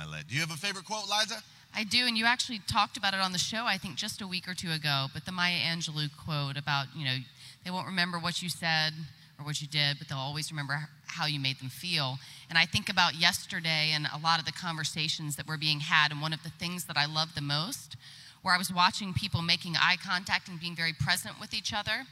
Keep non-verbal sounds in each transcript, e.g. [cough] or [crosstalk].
I led. Do you have a favorite quote, Liza? I do, and you actually talked about it on the show, I think, just a week or two ago. But the Maya Angelou quote about, you know, they won't remember what you said or what you did, but they'll always remember how you made them feel. And I think about yesterday and a lot of the conversations that were being had, and one of the things that I love the most, where I was watching people making eye contact and being very present with each other.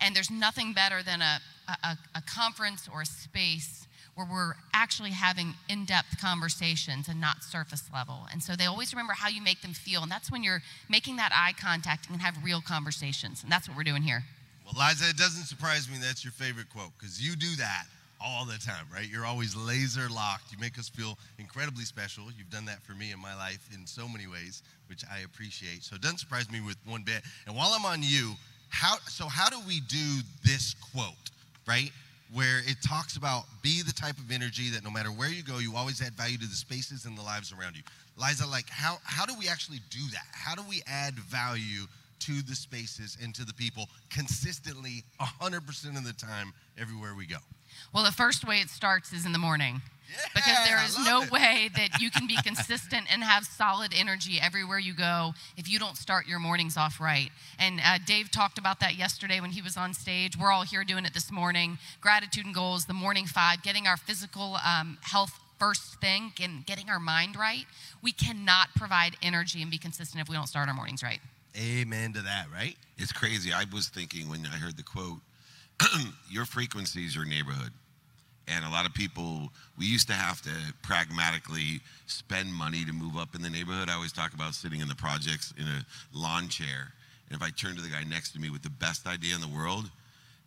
And there's nothing better than a, a, a conference or a space where we're actually having in depth conversations and not surface level. And so they always remember how you make them feel. And that's when you're making that eye contact and have real conversations. And that's what we're doing here. Well, Liza, it doesn't surprise me that's your favorite quote because you do that all the time, right? You're always laser locked. You make us feel incredibly special. You've done that for me in my life in so many ways, which I appreciate. So it doesn't surprise me with one bit. And while I'm on you, how so how do we do this quote, right? Where it talks about be the type of energy that no matter where you go, you always add value to the spaces and the lives around you. Liza, like how how do we actually do that? How do we add value to the spaces and to the people consistently 100% of the time everywhere we go? Well, the first way it starts is in the morning. Yeah, because there is no it. way [laughs] that you can be consistent and have solid energy everywhere you go if you don't start your mornings off right. And uh, Dave talked about that yesterday when he was on stage. We're all here doing it this morning. Gratitude and goals, the morning five, getting our physical um, health first thing and getting our mind right. We cannot provide energy and be consistent if we don't start our mornings right. Amen to that, right? It's crazy. I was thinking when I heard the quote, [clears throat] your frequency is your neighborhood. And a lot of people, we used to have to pragmatically spend money to move up in the neighborhood. I always talk about sitting in the projects in a lawn chair. And if I turn to the guy next to me with the best idea in the world,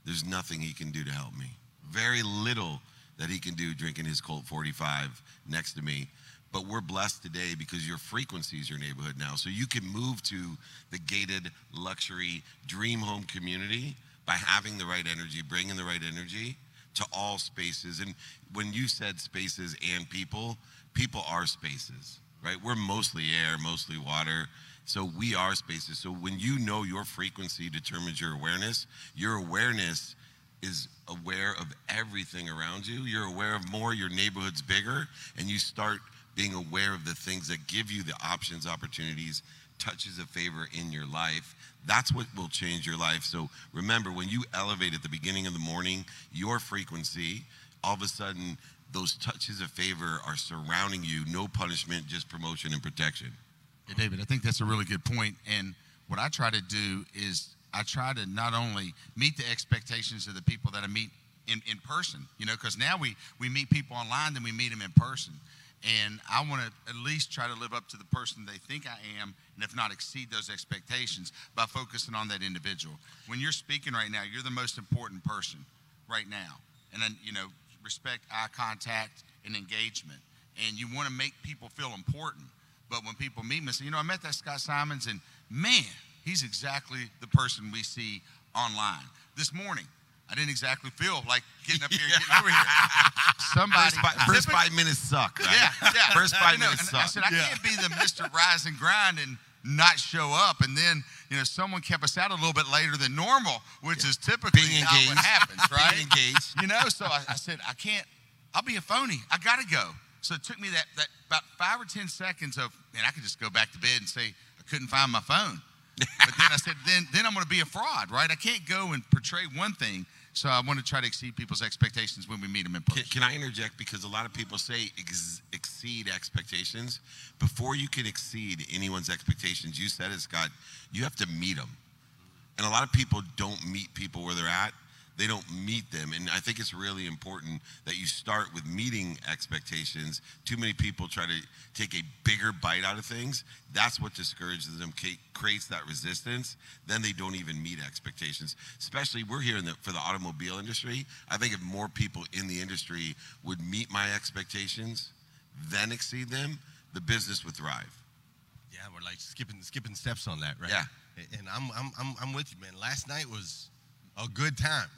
there's nothing he can do to help me. Very little that he can do drinking his Colt 45 next to me. But we're blessed today because your frequency is your neighborhood now. So you can move to the gated luxury dream home community by having the right energy, bringing the right energy to all spaces. And when you said spaces and people, people are spaces, right? We're mostly air, mostly water. So we are spaces. So when you know your frequency determines your awareness, your awareness is aware of everything around you. You're aware of more, your neighborhood's bigger, and you start being aware of the things that give you the options, opportunities, touches of favor in your life. That's what will change your life. So remember, when you elevate at the beginning of the morning your frequency, all of a sudden those touches of favor are surrounding you. No punishment, just promotion and protection. Yeah, David, I think that's a really good point. And what I try to do is I try to not only meet the expectations of the people that I meet in, in person, you know, because now we, we meet people online, then we meet them in person. And I want to at least try to live up to the person they think I am, and if not exceed those expectations by focusing on that individual. When you're speaking right now, you're the most important person right now. And then, you know, respect eye contact and engagement. And you want to make people feel important. But when people meet me say, you know, I met that Scott Simons, and man, he's exactly the person we see online. This morning, I didn't exactly feel like getting up here and getting [laughs] over here. Somebody, First, five, first typically- five minutes suck. Right? yeah, yeah. [laughs] First five You know, minutes and I suck. said, I can't be the Mr. Rise and Grind and not show up. And then, you know, someone kept us out a little bit later than normal, which is typically Being not what happens, [laughs] right? Being engaged. You know, so I, I said, I can't, I'll be a phony. I got to go. So it took me that, that about five or 10 seconds of, man, I could just go back to bed and say, I couldn't find my phone. But then I said, then, then I'm going to be a fraud, right? I can't go and portray one thing. So I want to try to exceed people's expectations when we meet them in person. Can, can I interject? Because a lot of people say ex- exceed expectations. Before you can exceed anyone's expectations, you said it, Scott, you have to meet them. And a lot of people don't meet people where they're at. They don't meet them. And I think it's really important that you start with meeting expectations. Too many people try to take a bigger bite out of things. That's what discourages them, creates that resistance. Then they don't even meet expectations. Especially, we're here in the, for the automobile industry. I think if more people in the industry would meet my expectations, then exceed them, the business would thrive. Yeah, we're like skipping skipping steps on that, right? Yeah. And I'm I'm I'm, I'm with you, man. Last night was a good time,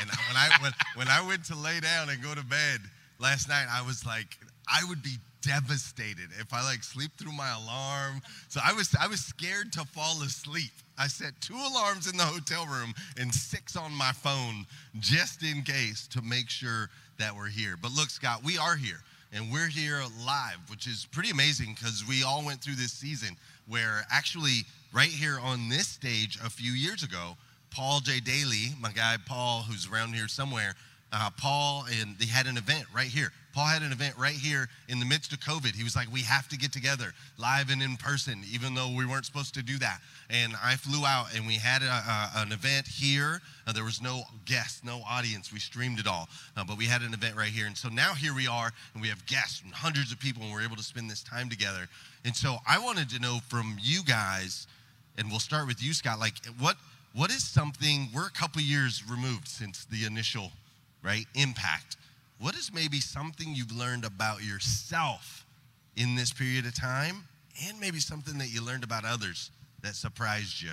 and when I when, when I went to lay down and go to bed last night, I was like, I would be devastated if I like sleep through my alarm. So I was I was scared to fall asleep. I set two alarms in the hotel room and six on my phone just in case to make sure that we're here. But look, Scott, we are here and we're here live, which is pretty amazing because we all went through this season where actually, right here on this stage a few years ago, Paul J. Daly, my guy Paul, who's around here somewhere, uh, Paul and they had an event right here. Paul had an event right here in the midst of COVID. He was like, we have to get together live and in person, even though we weren't supposed to do that. And I flew out and we had a, a, an event here. Uh, there was no guests, no audience. We streamed it all, uh, but we had an event right here. And so now here we are, and we have guests and hundreds of people, and we're able to spend this time together. And so I wanted to know from you guys, and we'll start with you, Scott. Like, what what is something? We're a couple years removed since the initial right impact what is maybe something you've learned about yourself in this period of time, and maybe something that you learned about others that surprised you?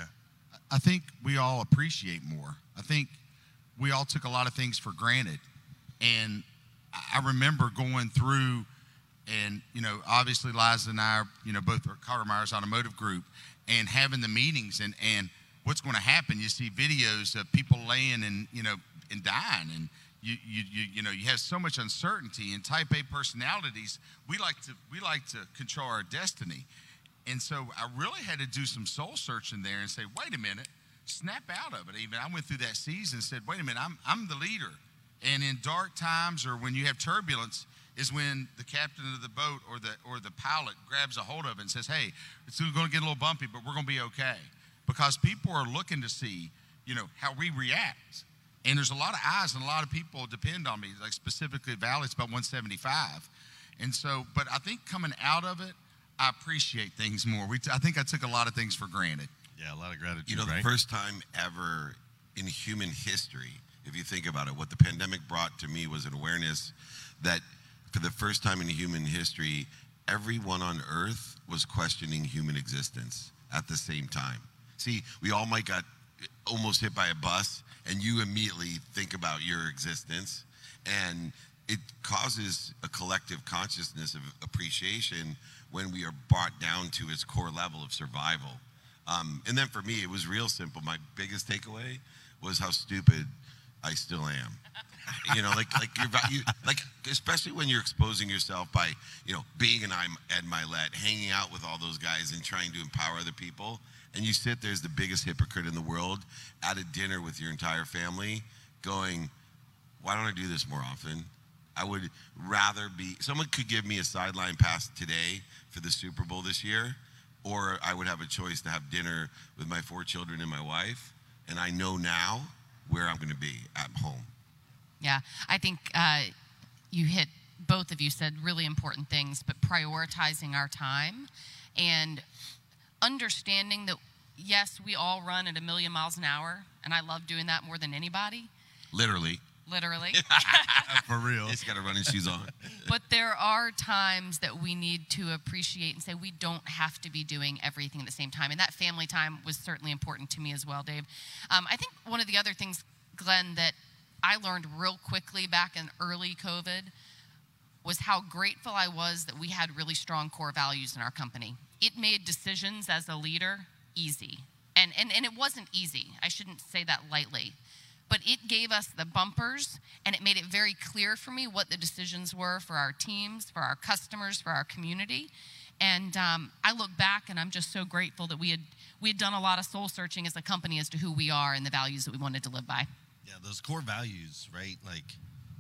I think we all appreciate more. I think we all took a lot of things for granted. And I remember going through, and, you know, obviously Liza and I you know, both are Carter Myers Automotive Group, and having the meetings and, and what's going to happen. You see videos of people laying and, you know, and dying. And, you, you, you, you know you have so much uncertainty and type a personalities we like to we like to control our destiny and so i really had to do some soul searching there and say wait a minute snap out of it even i went through that season and said wait a minute i'm, I'm the leader and in dark times or when you have turbulence is when the captain of the boat or the or the pilot grabs a hold of it and says hey it's going to get a little bumpy but we're going to be okay because people are looking to see you know how we react and there's a lot of eyes and a lot of people depend on me, like specifically Valley, it's about 175. And so, but I think coming out of it, I appreciate things more. We, I think I took a lot of things for granted. Yeah, a lot of gratitude. You know, right? the first time ever in human history, if you think about it, what the pandemic brought to me was an awareness that for the first time in human history, everyone on earth was questioning human existence at the same time. See, we all might got almost hit by a bus and you immediately think about your existence and it causes a collective consciousness of appreciation when we are brought down to its core level of survival. Um, and then for me it was real simple. My biggest takeaway was how stupid i still am. [laughs] You know like like you're you, like especially when you're exposing yourself by you know being an I Ed Mylett hanging out with all those guys and trying to empower other people and you sit there as the biggest hypocrite in the world at a dinner with your entire family going, why don't I do this more often? I would rather be, someone could give me a sideline pass today for the Super Bowl this year, or I would have a choice to have dinner with my four children and my wife. And I know now where I'm going to be at home. Yeah, I think uh, you hit, both of you said really important things, but prioritizing our time and understanding that yes, we all run at a million miles an hour, and I love doing that more than anybody. Literally. Literally. [laughs] For real. He's got a running shoes on. but there are times that we need to appreciate and say we don't have to be doing everything at the same time. And that family time was certainly important to me as well, Dave. Um, I think one of the other things, Glenn, that I learned real quickly back in early COVID was how grateful I was that we had really strong core values in our company. It made decisions as a leader easy. And, and, and it wasn't easy. I shouldn't say that lightly. But it gave us the bumpers and it made it very clear for me what the decisions were for our teams, for our customers, for our community. And um, I look back and I'm just so grateful that we had, we had done a lot of soul searching as a company as to who we are and the values that we wanted to live by. Yeah, those core values, right? Like,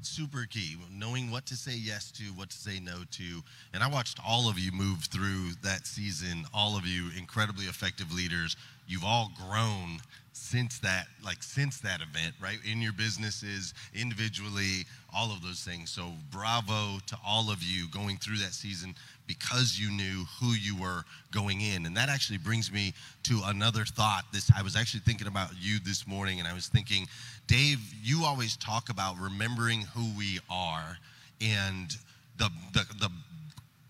super key knowing what to say yes to what to say no to. And i watched all of you move through that season all of you incredibly effective leaders. You've all grown since that like since that event right? In your businesses individually all of those things. So bravo to all of you going through that season because you knew who you were going in. And that actually brings me to another thought. This i was actually thinking about you this morning and i was thinking dave you always talk about remembering who we are and the the, the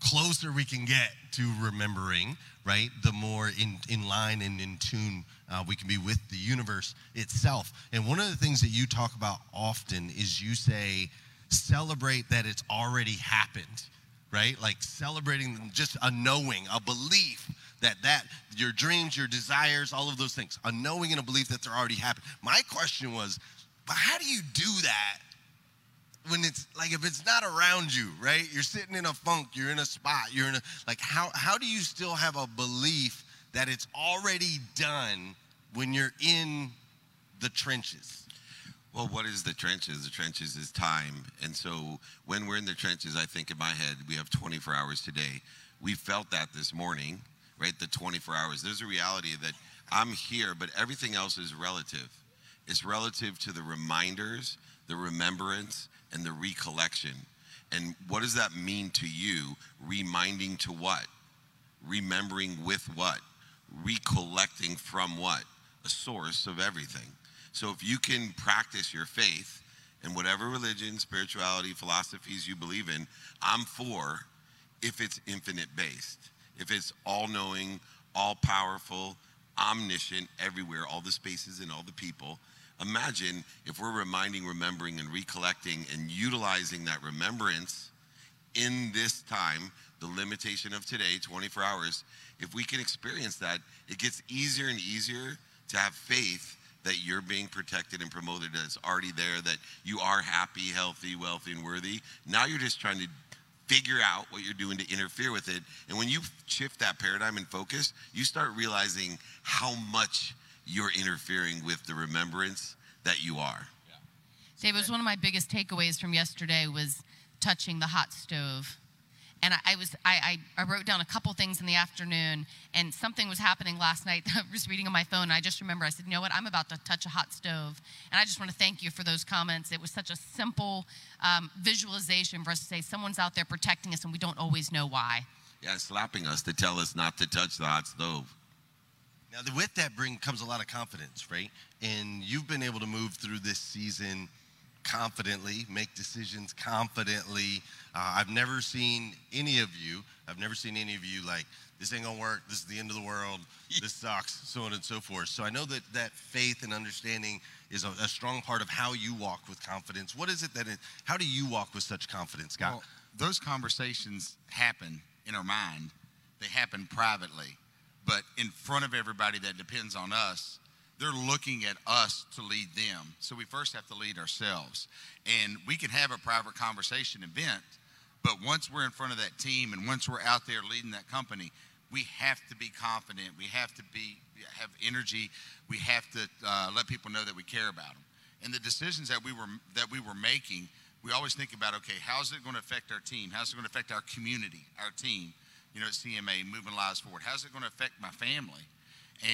closer we can get to remembering right the more in, in line and in tune uh, we can be with the universe itself. And one of the things that you talk about often is you say, celebrate that it's already happened, right? Like celebrating just a knowing, a belief that that your dreams, your desires, all of those things, a knowing and a belief that they're already happened. My question was, but how do you do that when it's like if it's not around you, right? You're sitting in a funk, you're in a spot, you're in a like how how do you still have a belief that it's already done when you're in the trenches? Well, what is the trenches? The trenches is time. And so when we're in the trenches, I think in my head, we have 24 hours today. We felt that this morning, right? The 24 hours. There's a reality that I'm here, but everything else is relative. It's relative to the reminders, the remembrance, and the recollection. And what does that mean to you? Reminding to what? Remembering with what? Recollecting from what? A source of everything. So if you can practice your faith in whatever religion, spirituality, philosophies you believe in, I'm for if it's infinite based. If it's all knowing, all powerful, omniscient, everywhere, all the spaces and all the people. Imagine if we're reminding, remembering, and recollecting and utilizing that remembrance in this time, the limitation of today, 24 hours, if we can experience that, it gets easier and easier to have faith that you're being protected and promoted, that it's already there, that you are happy, healthy, wealthy, and worthy. Now you're just trying to figure out what you're doing to interfere with it. And when you shift that paradigm and focus, you start realizing how much you're interfering with the remembrance that you are. Dave, it was one of my biggest takeaways from yesterday was touching the hot stove. And I, I was I, I, I wrote down a couple things in the afternoon and something was happening last night. [laughs] I was reading on my phone and I just remember I said, you know what, I'm about to touch a hot stove. And I just want to thank you for those comments. It was such a simple um, visualization for us to say someone's out there protecting us and we don't always know why. Yeah, slapping us to tell us not to touch the hot stove. Now, with that bring comes a lot of confidence, right? And you've been able to move through this season confidently, make decisions confidently. Uh, I've never seen any of you. I've never seen any of you like this ain't gonna work. This is the end of the world. [laughs] This sucks. So on and so forth. So I know that that faith and understanding is a, a strong part of how you walk with confidence. What is it that? It, how do you walk with such confidence, Scott? Well, those conversations happen in our mind. They happen privately, but in front of everybody that depends on us, they're looking at us to lead them. So we first have to lead ourselves. And we can have a private conversation event, but once we're in front of that team and once we're out there leading that company, we have to be confident. We have to be have energy. We have to uh, let people know that we care about them. And the decisions that we were that we were making, we always think about okay, how's it going to affect our team? How's it going to affect our community, our team? You know, at CMA, moving lives forward. How's it going to affect my family?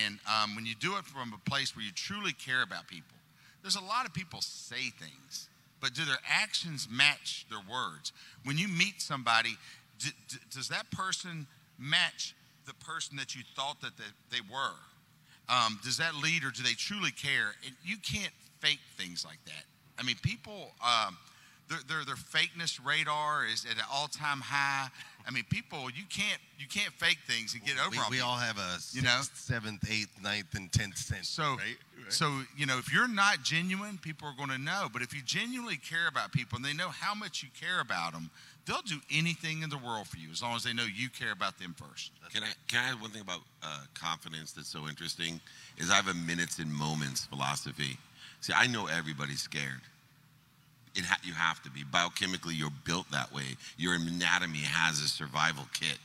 And um, when you do it from a place where you truly care about people, there's a lot of people say things, but do their actions match their words? When you meet somebody, d- d- does that person match the person that you thought that they, they were? Um, does that leader, do they truly care? And you can't fake things like that. I mean, people, um, their, their, their fakeness radar is at an all-time high. I mean, people, you can't you can't fake things and get over we, we all have a You know? seventh, eighth, ninth, and tenth sense. So, right? Right. so you know, if you're not genuine, people are going to know. But if you genuinely care about people and they know how much you care about them, they'll do anything in the world for you as long as they know you care about them first. Can I can I add one thing about uh, confidence that's so interesting? Is I have a minutes and moments philosophy. See, I know everybody's scared. It ha- you have to be biochemically. You're built that way. Your anatomy has a survival kit,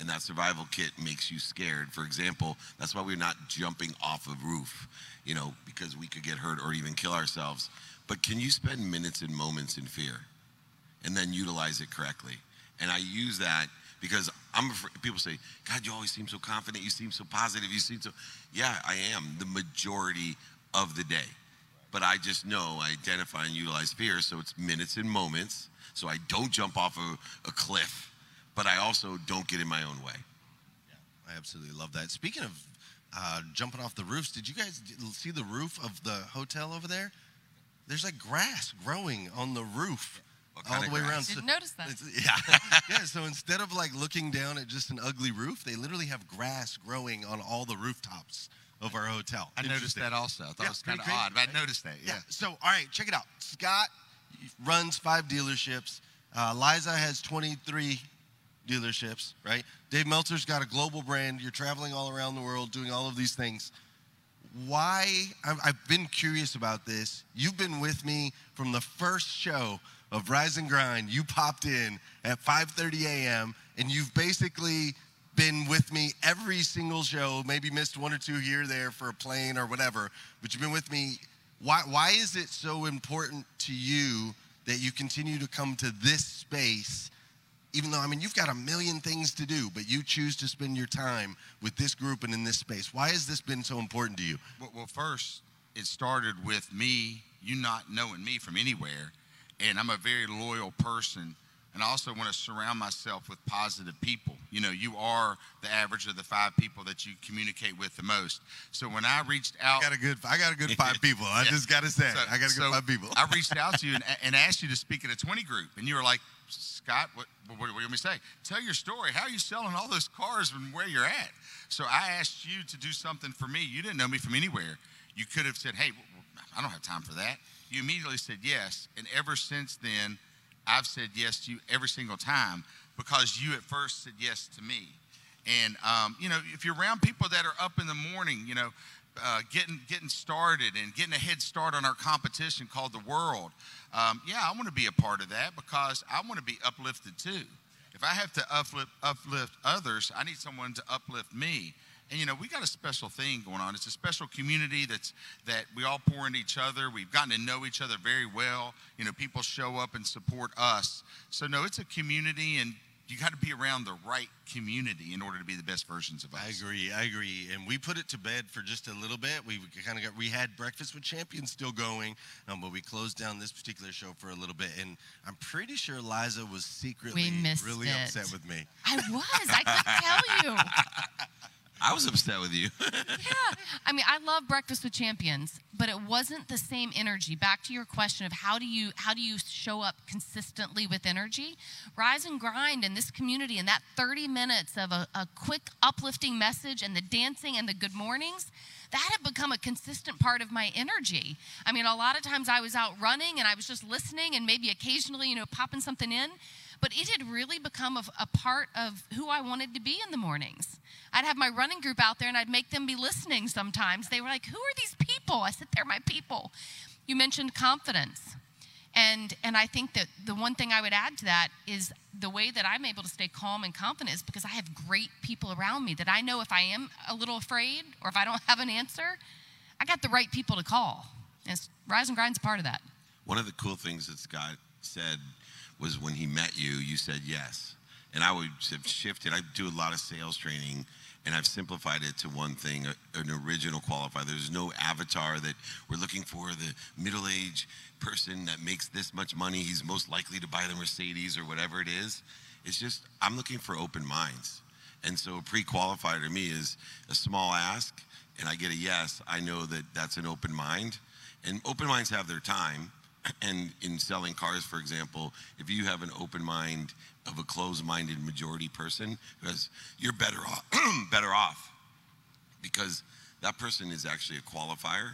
and that survival kit makes you scared. For example, that's why we're not jumping off a roof, you know, because we could get hurt or even kill ourselves. But can you spend minutes and moments in fear, and then utilize it correctly? And I use that because I'm afraid, people say, God, you always seem so confident. You seem so positive. You seem so, yeah, I am the majority of the day. But I just know I identify and utilize fear. So it's minutes and moments. So I don't jump off a, a cliff, but I also don't get in my own way. Yeah, I absolutely love that. Speaking of uh, jumping off the roofs, did you guys see the roof of the hotel over there? There's like grass growing on the roof all the way grass? around. Didn't notice that. Yeah, [laughs] yeah. So instead of like looking down at just an ugly roof, they literally have grass growing on all the rooftops of our hotel. I noticed that also. I thought Yeah, it was kind of odd, crazy, but I noticed that. Yeah. Yeah. So, all right, check it out. Scott runs five dealerships. Uh, Liza has 23 dealerships, right? Dave Meltzer's got a global brand. You're traveling all around the world doing all of these things. why I've, I've been curious about this. You've been with me from the first show of Rise and Grind. You popped in at 5:30 a.m. and you've basically been with me every single show. Maybe missed one or two here there for a plane or whatever, but you've been with me. Why why is it so important to you that you continue to come to this space? Even though I mean you've got a million things to do, but you choose to spend your time with this group and in this space. Why has this been so important to you? Well, first, it started with me, you not knowing me from anywhere. And I'm a very loyal person. And I also want to surround myself with positive people. You know, you are the average of the five people that you communicate with the most. So when I reached out, I got a good I got a good five [laughs] people. I Yeah. just got to say, So- I got a good so five people. I reached [laughs] out to you and, and asked you to speak at a 20 group, and you were like, Scott, what, what, what do you want me to say? Tell your story. How are you selling all those cars and where you're at? So I asked you to do something for me. You didn't know me from anywhere. You could have said, hey, I don't have time for that. You immediately said yes. And ever since then, I've said yes to you every single time because you at first said yes to me. And um, you know, if you're around people that are up in the morning, you know, uh, getting getting started and getting a head start on our competition called the world, um, yeah, I want to be a part of that because I want to be uplifted too. If I have to uplift uplift others, I need someone to uplift me. And you know, we got a special thing going on. It's a special community that's that we all pour into each other. We've gotten to know each other very well. You know, people show up and support us. So no, it's a community, and you got to be around the right community in order to be the best versions of us. I agree. I agree. And we put it to bed for just a little bit. We kind of got we had breakfast with champions still going, um, but we closed down this particular show for a little bit. And I'm pretty sure Liza was secretly really it. upset with me. I was. I could tell you. [laughs] I was upset with you. [laughs] Yeah. I mean, I love Breakfast with Champions, but it wasn't the same energy. Back to your question of how do you how do you show up consistently with energy? Rise and grind in this community and that 30 minutes of a, a quick uplifting message and the dancing and the good mornings. That had become a consistent part of my energy. I mean, a lot of times I was out running and I was just listening and maybe occasionally, you know, popping something in but it had really become a, a, part of who I wanted to be in the mornings. I'd have my running group out there and I'd make them be listening sometimes. They were like, Who are these people? I said, They're my people. You mentioned confidence. And, and I think that the one thing I would add to that is the way that I'm able to stay calm and confident is because I have great people around me that I know if I am a little afraid or if I don't [laughs] have an answer, I got the right people to call. And Rise and Grind's part of that. One of the cool things that Scott said was when he met you, you said yes. And I would have shifted. I do a lot of sales training, and I've simplified it to one thing an original qualifier. There's no avatar that we're looking for the middle aged person that makes this much money. He's most likely to buy the Mercedes or whatever it is. It's just, I'm looking for open minds. And so a pre qualifier to me is a small ask, and I get a yes. I know that that's an open mind. And open minds have their time and in selling cars, for example, if you have an open mind of a closed-minded majority person, because you're better off, [clears throat] better off, because that person is actually a qualifier,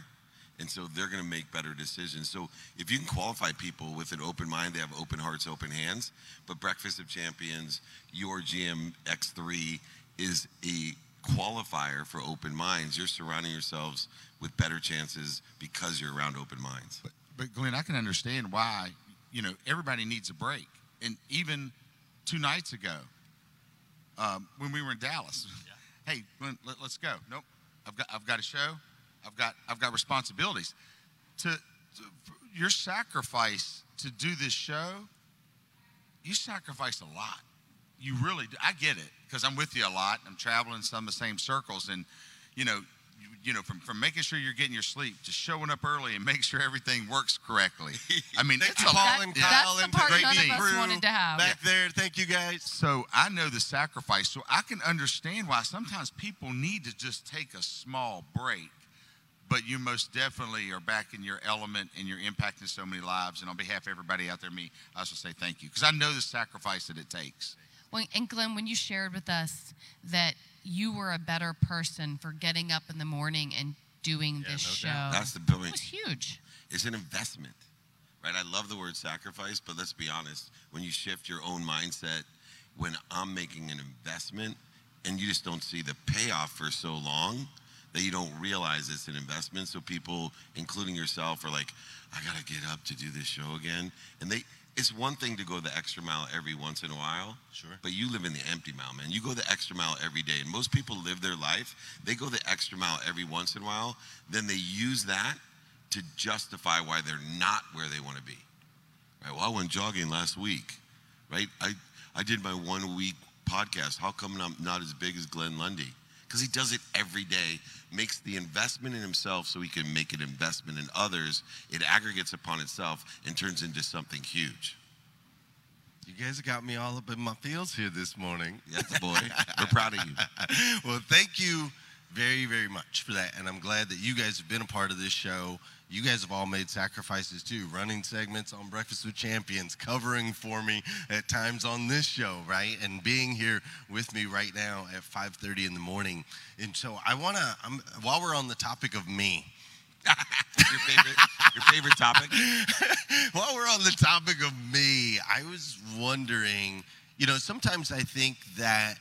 and so they're going to make better decisions. So if you can qualify people with an open mind, they have open hearts, open hands. But Breakfast of Champions, your GM X3 is a qualifier for open minds. You're surrounding yourselves with better chances because you're around open minds. But, Glenn, I can understand why, you know, everybody needs a break. And even two nights ago, um, when we were in Dallas, [laughs] hey, Glenn, let, us go. Nope, I've got, I've got a show. I've got, I've got responsibilities. To, to your sacrifice to do this show, you sacrificed a lot. You really do. I get it because I'm with you a lot. I'm traveling some of the same circles, and you know, you, you know, from, from making sure you're getting your sleep to showing up early and make sure everything works correctly. I mean, Thank it's a Paul That- and that's Kyle the part great none of team us wanted to have. back there. Thank you guys. So I know the sacrifice. So I can understand why sometimes people need to just take a small break. But you most definitely are back in your element and you're impacting so many lives. And on behalf of everybody out there, me, I also say thank you because I know the sacrifice that it takes. Well, and Glenn, when you shared with us that you were a better person for getting up in the morning and doing Yeah, this no show, doubt. That's the it point. was huge. It's an investment, right? I love the word sacrifice, but let's be honest. When you shift your own mindset, when I'm making an investment and you just don't see the payoff for so long, that you don't realize it's an investment. So people, including yourself, are like, I gotta get up to do this show again. And they it's one thing to go the extra mile every once in a while. Sure. But you live in the empty mile, man. You go the extra mile every day. And most people live their life, they go the extra mile every once in a while, then they use that to justify why they're not where they want to be. Right? Well, I went jogging last week, right? I, I did my one week podcast. How come I'm not as big as Glenn Lundy? Because he does it every day, makes the investment in himself so he can make an investment in others. It aggregates upon itself and turns into something huge. You guys got me all up in my feels here this morning. That's a boy. We're proud of you. [laughs] well, thank you very, very much for that. And I'm glad that you guys have been a part of this show. You guys have all made sacrifices too, running segments on Breakfast with Champions, covering for me at times on this show, right? And being here with me right now at 5:30 in the morning. And so I want to, while we're on the topic of me, [laughs] your favorite, your favorite topic? [laughs] While we're on the topic of me, I was wondering, you know, sometimes I think that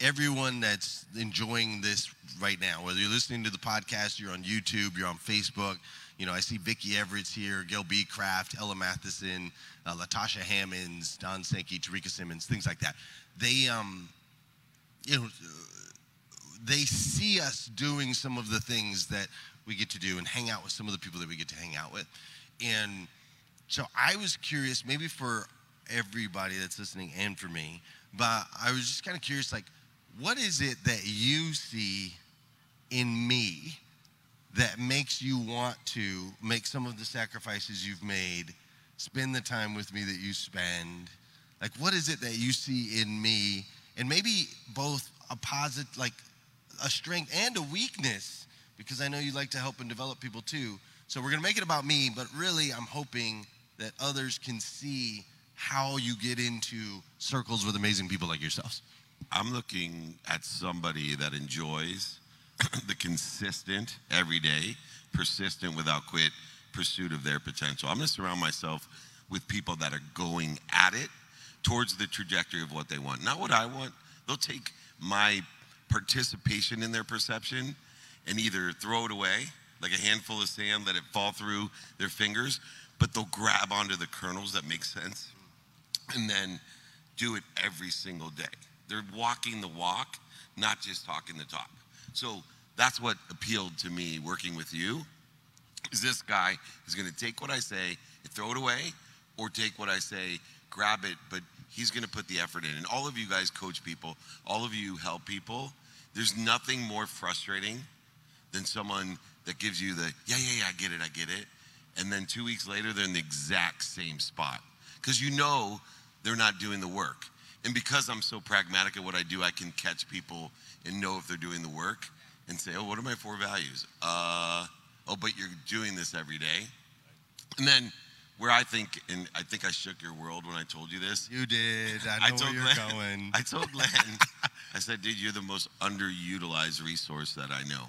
everyone that's enjoying this right now, whether you're listening to the podcast, you're on YouTube, you're on Facebook, you know, I see Vicky Everett's here, Gail B. Craft, Ella Matheson, uh, Latasha Hammonds, Don Sankey, Tarika Simmons, things like that. They, um, you know, they see us doing some of the things that we get to do and hang out with some of the people that we get to hang out with. And so I was curious, maybe for everybody that's listening and for me, but I was just kind of curious, like, what is it that you see in me that makes you want to make some of the sacrifices you've made, spend the time with me that you spend? Like, what is it that you see in me? And maybe both a positive, like a strength and a weakness, because I know you like to help and develop people too. So we're going to make it about me, but really I'm hoping that others can see how you get into circles with amazing people like yourselves. I'm looking at somebody that enjoys [clears throat] the consistent, everyday, persistent, without quit pursuit of their potential. I'm going to surround myself with people that are going at it towards the trajectory of what they want. Not what I want. They'll take my participation in their perception and either throw it away like a handful of sand, let it fall through their fingers, but they'll grab onto the kernels that make sense and then do it every single day. They're walking the walk, not just talking the talk. So that's what appealed to me working with you. Is this guy is going to take what I say and throw it away, or take what I say, grab it, but he's going to put the effort in. And all of you guys coach people, all of you help people. There's nothing more frustrating than someone that gives you the, yeah, yeah, yeah, I get it, I get it. And then two weeks later, they're in the exact same spot. Because you know they're not doing the work. And because I'm so pragmatic at what I do, I can catch people and know if they're doing the work and say, oh, what are my four values? Uh, oh, but you're doing this every day. And then where I think, and I think I shook your world when I told you this. You did. I [laughs] know [laughs] I told where you're Glenn, going. [laughs] I told Glenn, I said, dude, you're the most underutilized resource that I know.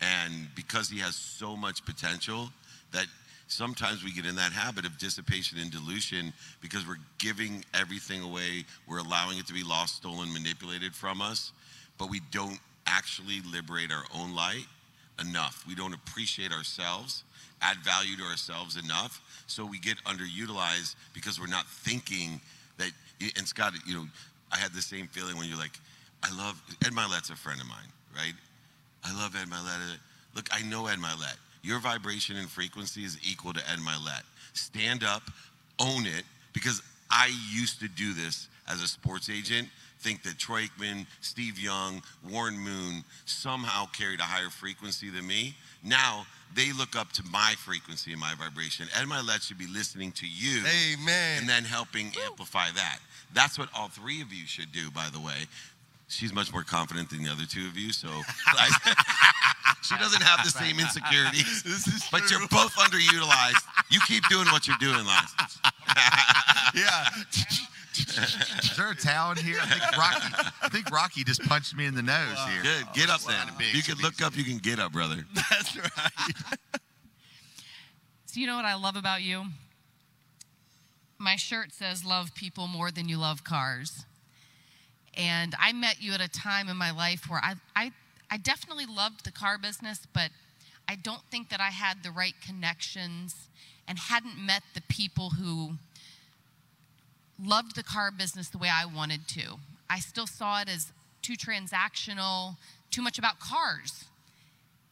And because he has so much potential that sometimes we get in that habit of dissipation and dilution because we're giving everything away, we're allowing it to be lost, stolen, manipulated from us, but we don't actually liberate our own light enough. We don't appreciate ourselves, add value to ourselves enough. So we get underutilized because we're not thinking that, and Scott, you know, I had the same feeling when you're like, I love, Ed Mylett's a friend of mine, right? I love Ed Mylett. Look, I know Ed Mylett. Your vibration and frequency is equal to Ed Mylett. Stand up, own it, because I used to do this as a sports agent. Think that Troy Aikman, Steve Young, Warren Moon somehow carried a higher frequency than me. Now they look up to my frequency and my vibration. Ed Mylett should be listening to you Amen. and then helping amplify that. That's what all three of you should do, by the way. She's much more confident than the other two of you, so [laughs] she doesn't have the same insecurities. [laughs] But true. you're both underutilized. You keep doing what you're doing, Lance. [laughs] yeah. Is there a towel in here? I think Rocky. I think Rocky just punched me in the nose here. Good. Get up Wow. then. Big, You can look up, you can get up, brother. [laughs] That's right. So, you know what I love about you? My shirt says, Love people more than you love cars. And I met you at a time in my life where I, I, I definitely loved the car business, but I don't think that I had the right connections and hadn't met the people who loved the car business the way I wanted to. I still saw it as too transactional, too much about cars.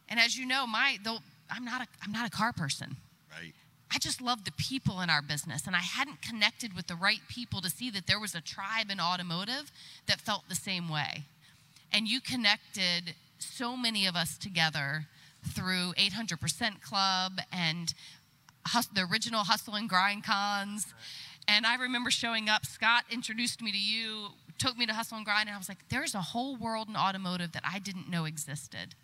And as you know, my though I'm not a I'm not a car person. Right. I just love the people in our business, and I hadn't connected with the right people to see that there was a tribe in automotive that felt the same way. And you connected so many of us together through 800% Club and hus- the original Hustle and Grind cons. And I remember showing up, Scott introduced me to you, took me to Hustle and Grind, and I was like, there's a whole world in automotive that I didn't know existed.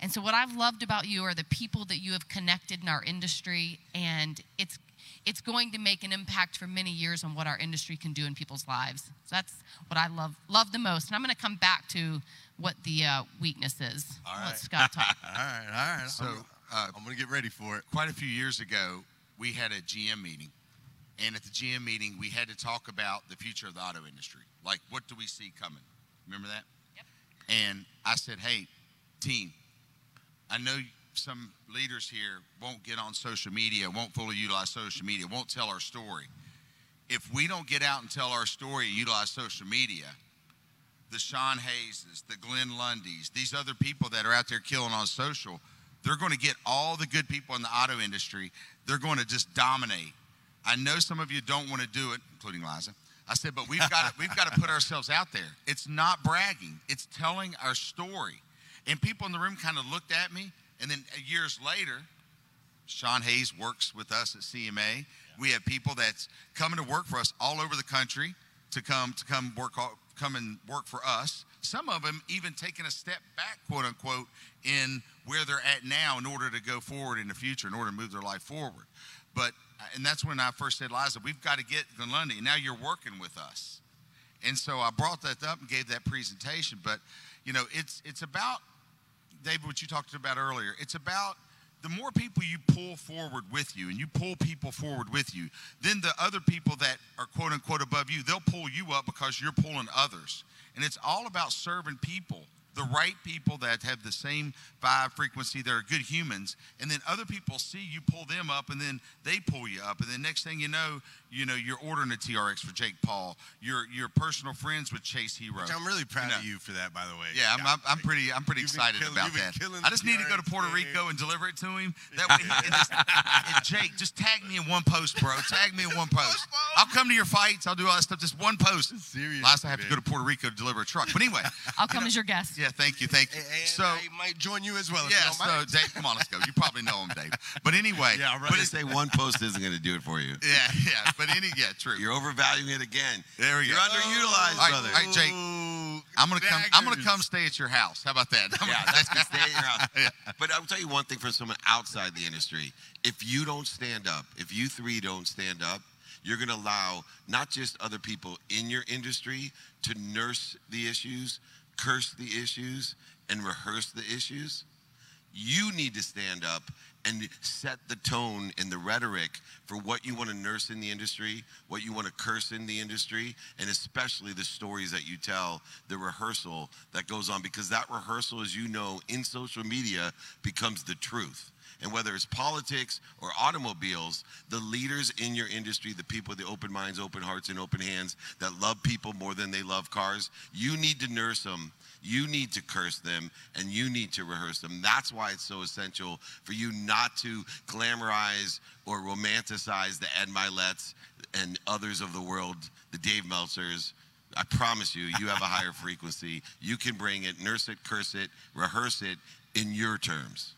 And so what I've loved about you are the people that you have connected in our industry and it's it's going to make an impact for many years on what our industry can do in people's lives. So that's what I love love the most. And I'm going to come back to what the uh, weakness is. All Let right. Scott talk. [laughs] All right, all right. So, I'm, uh, I'm gonna get ready for it. quite a few years ago, we had a GM meeting. And at the GM meeting, we had to talk about the future of the auto industry. Like, what do we see coming? Remember that? Yep. And I said, hey, team, I know some leaders here won't get on social media, won't fully utilize social media, won't tell our story. If we don't get out and tell our story and utilize social media, the Sean Hayeses, the Glenn Lundys, these other people that are out there killing on social, they're going to get all the good people in the auto industry. They're going to just dominate. I know some of you don't want to do it, including Liza. I said, but we've got to, we've got to put ourselves out there. It's not bragging; it's telling our story. And people in the room kind of looked at me, and then years later, Sean Hayes works with us at CMA. We have people that's coming to work for us all over the country to come to come work come and work for us. Some of them even taking a step back, quote unquote, in where they're at now in order to go forward in the future, in order to move their life forward. But uh, and that's when I first said, Liza, we've got to get Glenn Lundy. Now you're working with us. And so I brought that up and gave that presentation. But you know, it's it's about David, what you talked about earlier, it's about the more people you pull forward with you and you pull people forward with you, then the other people that are quote unquote above you, they'll pull you up because you're pulling others. And it's all about serving people, the right people that have the same vibe frequency, that are good humans. And then other people see you pull them up and then they pull you up. And then next thing you know, you know, you're ordering a TRX for Jake Paul. You're you're personal friends with Chase Hero. Which I'm really proud know. of you for that, by the way. Yeah, I'm, I'm, I'm pretty I'm pretty You've excited killing- about that. I just need to go to Puerto thing. Rico and deliver it to him. [laughs] That way, he can just, and Jake, just tag me in one post, bro. Tag me in one post. I'll come to your fights. I'll do all that stuff. Just one post. Serious, Last I have to go to Puerto Rico to deliver a truck. But anyway, I'll come as your guest. yeah, thank you, thank you. And So. I might join you as well. Yeah, so. Dave, come on, let's go. You probably know him, Dave. But anyway, [laughs] Yeah, I'm But right. to say one post isn't going to do it for you. yeah, yeah. But any, yeah, true. You're overvaluing it again. There we go. You're go. underutilized, All right, brother. all right, Jake. I'm gonna come. I'm gonna come stay at your house. How about that? I'm Yeah, gonna- that's good. Stay at your house. [laughs] But I'll tell you one thing for someone outside the industry. If you don't stand up, if you three don't stand up, you're going to allow not just other people in your industry to nurse the issues, curse the issues, and rehearse the issues. You need to stand up and set the tone and the rhetoric for what you want to nurse in the industry, what you want to curse in the industry, and especially the stories that you tell, the rehearsal that goes on, because that rehearsal, as you know, in social media becomes the truth. And whether it's politics or automobiles, the leaders in your industry, the people with the open minds, open hearts, and open hands that love people more than they love cars, you need to nurse them. You need to curse them and you need to rehearse them. That's why it's so essential for you not to glamorize or romanticize the Ed Mylett's and others of the world, the Dave Meltzers. I promise you, you have a higher [laughs] frequency. You can bring it, nurse it, curse it, rehearse it in your terms.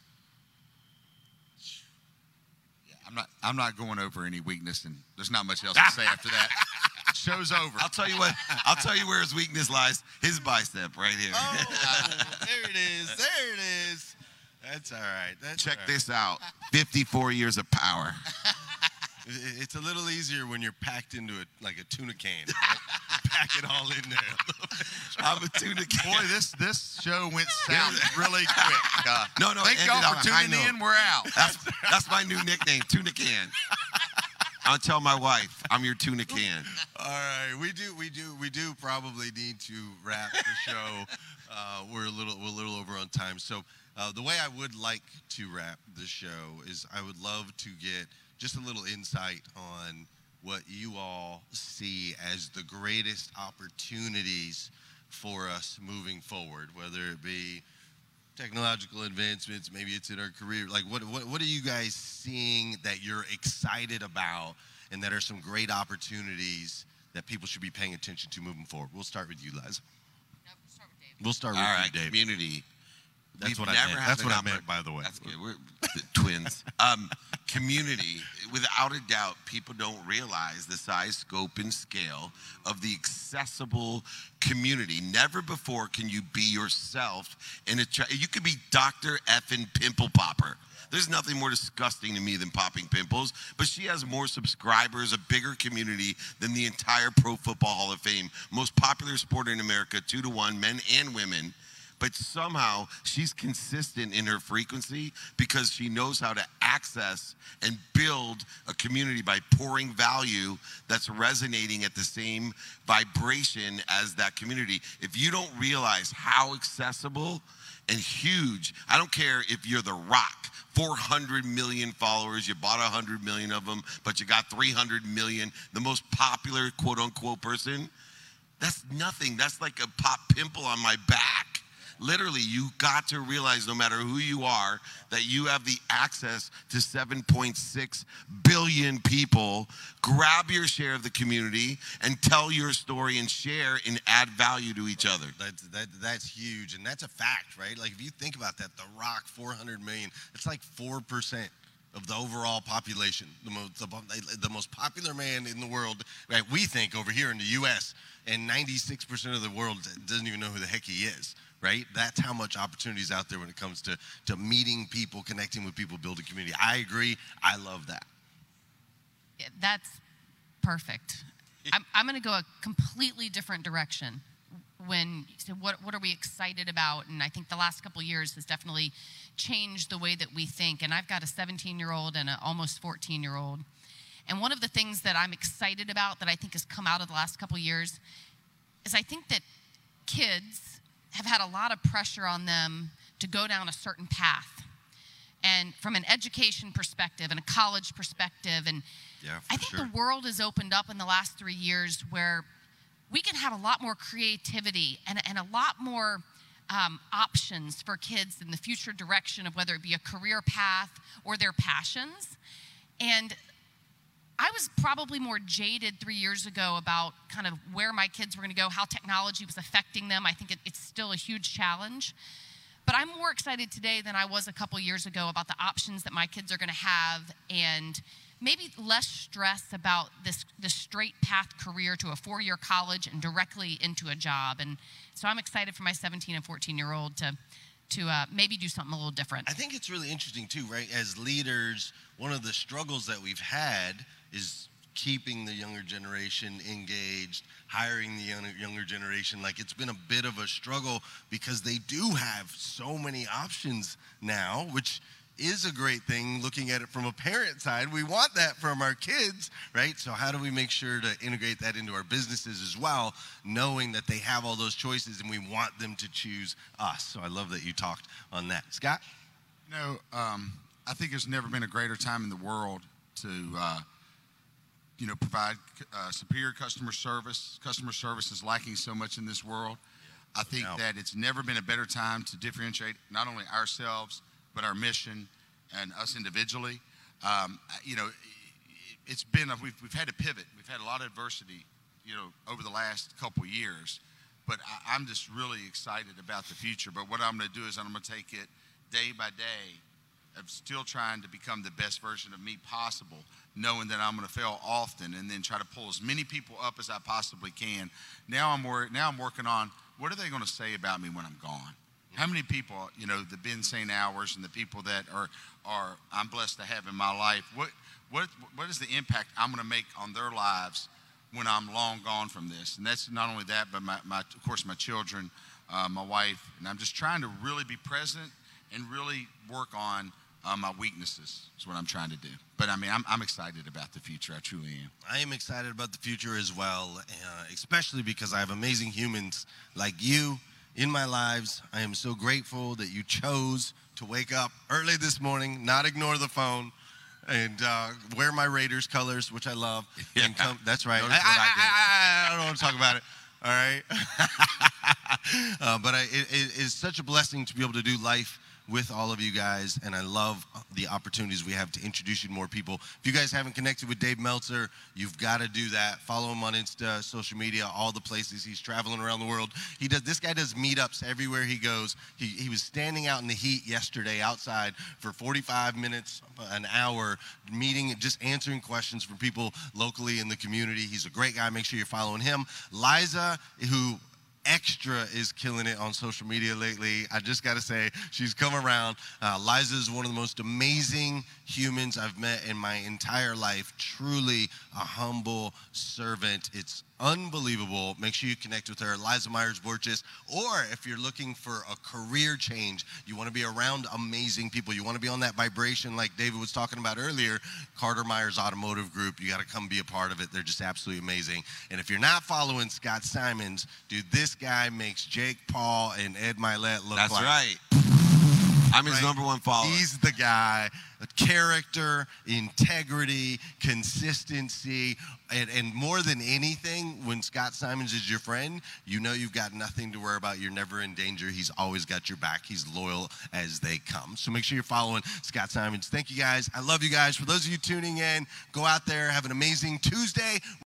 Yeah, I'm not. I'm not going over any weakness, and there's not much else to say after that. [laughs] Show's over. I'll tell you what. I'll tell you where his weakness lies. His bicep, right here. Oh, [laughs] there it is. There it is. That's all right. That's Check all right. this out. 54 years of power. [laughs] It's a little easier when you're packed into it like a tuna can. right? Pack it all in there. [laughs] I'm a tuna can. Boy, this this show went south really quick. Uh, No, no, Thank y'all for on a high tuning in. We're out. That's that's my new nickname, tuna can. I'll tell my wife I'm your tuna can. All right, we do, we do, we do probably need to wrap the show. [laughs] uh, we're a little, we're a little over on time. So uh, the way I would like to wrap the show is, I would love to get just a little insight on what you all see as the greatest opportunities for us moving forward, whether it be technological advancements, maybe it's in our career. Like, what, what, what are you guys seeing that you're excited about and that are some great opportunities that people should be paying attention to moving forward? We'll start with you, Les. We'll start All with right, you, Dave. community. That's We've what I meant. That's what I meant, by the way. That's good. We're the twins. [laughs] Um, community, without a doubt, people don't realize the size, scope, and scale of the accessible community. Never before can you be yourself in a. Tra- you could be Doctor Effin Pimple Popper. There's nothing more disgusting to me than popping pimples, but she has more subscribers, a bigger community than the entire Pro Football Hall of Fame, most popular sport in America, two to one, men and women but somehow she's consistent in her frequency because she knows how to access and build a community by pouring value that's resonating at the same vibration as that community. If you don't realize how accessible and huge, I don't care if you're The Rock, 400 million followers, you bought 100 million of them, but you got 300 million, the most popular quote unquote person. That's nothing. That's like a pop pimple on my back literally you got to realize no matter who you are that you have the access to 7.6 billion people grab your share of the community and tell your story and share and add value to each other That's that, that's huge, and that's a fact, right? Like if you think about that, The Rock, 400 million, it's like four percent of the overall population. The most the, the most popular man in the world, right? We think over here in the U.S. and 96 percent of the world doesn't even know who the heck he is, right? That's how much opportunity is out there when it comes to to meeting people, connecting with people, building community. I agree. I love that. Yeah, That's perfect. I'm, I'm going to go a completely different direction. When you said, what, what are we excited about? And I think the last couple of years has definitely changed the way that we think. And I've got a 17 year old and an almost 14 year old. And one of the things that I'm excited about that I think has come out of the last couple of years is I think that kids have had a lot of pressure on them to go down a certain path. And from an education perspective and a college perspective, and Yeah, I think the world has opened up in the last three years where we can have a lot more creativity and, and a lot more um, options for kids in the future direction of whether it be a career path or their passions. And I was probably more jaded three years ago about kind of where my kids were going to go, how technology was affecting them. I think it, it's still a huge challenge. But I'm more excited today than I was a couple years ago about the options that my kids are going to have and maybe less stress about this, this straight path career to a four year college and directly into a job. And so I'm excited for my 17 and 14 year old to, to uh, maybe do something a little different. I think it's really interesting too, right? As leaders, one of the struggles that we've had is keeping the younger generation engaged, hiring the younger, younger generation. Like it's been a bit of a struggle because they do have so many options now, which is a great thing looking at it from a parent side. We want that from our kids, right? So, how do we make sure to integrate that into our businesses as well, knowing that they have all those choices and we want them to choose us? So, I love that you talked on that. Scott? You know, um, I think there's never been a greater time in the world to, uh, you know, provide uh, superior customer service. Customer service is lacking so much in this world. I think Yeah. that it's never been a better time to differentiate not only ourselves but our mission and us individually. Um, you know, it's been a, we've we've had to pivot. We've had a lot of adversity, you know, over the last couple years. But I, I'm just really excited about the future. But what I'm going to do is I'm going to take it day by day of still trying to become the best version of me possible, knowing that I'm going to fail often, and then try to pull as many people up as I possibly can. Now I'm wor- now I'm working on what are they going to say about me when I'm gone. How many people, you know, the Ben St. Hours and the people that are are I'm blessed to have in my life? What what what is the impact I'm going to make on their lives when I'm long gone from this? And that's not only that, but my, my of course my children, uh, my wife, and I'm just trying to really be present and really work on uh, my weaknesses is what I'm trying to do. But I mean, I'm, I'm excited about the future. I truly am. I am excited about the future as well, uh, especially because I have amazing humans like you in my lives. I am so grateful that you chose to wake up early this morning, not ignore the phone, and uh, wear my Raiders colors, which I love. And Yeah. come, that's right. I, I. I- I don't want to talk about it. All right. [laughs] uh, but I, it, it is such a blessing to be able to do life with all of you guys, and I love the opportunities we have to introduce you to more people. If you guys haven't connected with Dave Meltzer, you've got to do that. Follow him on Insta, social media, all the places he's traveling around the world. He does. This guy does meetups everywhere he goes. He, he was standing out in the heat yesterday outside for 45 minutes, an hour, meeting, just answering questions from people locally in the community. He's a great guy. Make sure you're following him. Liza, who Extra is killing it on social media lately. I just got to say, she's come around. Uh, Liza is one of the most amazing humans I've met in my entire life. Truly a humble servant. It's unbelievable. Make sure you connect with her, Liza Myers Borges. Or if you're looking for a career change, you want to be around amazing people, you want to be on that vibration like David was talking about earlier, Carter Myers Automotive Group, you got to come be a part of it. They're just absolutely amazing. And if you're not following Scott Simons, dude, this guy makes Jake Paul and Ed Mylett look That's like right. I'm his Right. number one follower. He's the guy. Character, integrity, consistency, and, and more than anything, when Scott Simons is your friend, you know you've got nothing to worry about. You're never in danger. He's always got your back. He's loyal as they come. So make sure you're following Scott Simons. Thank you guys. I love you guys. For those of you tuning in, go out there, have an amazing Tuesday.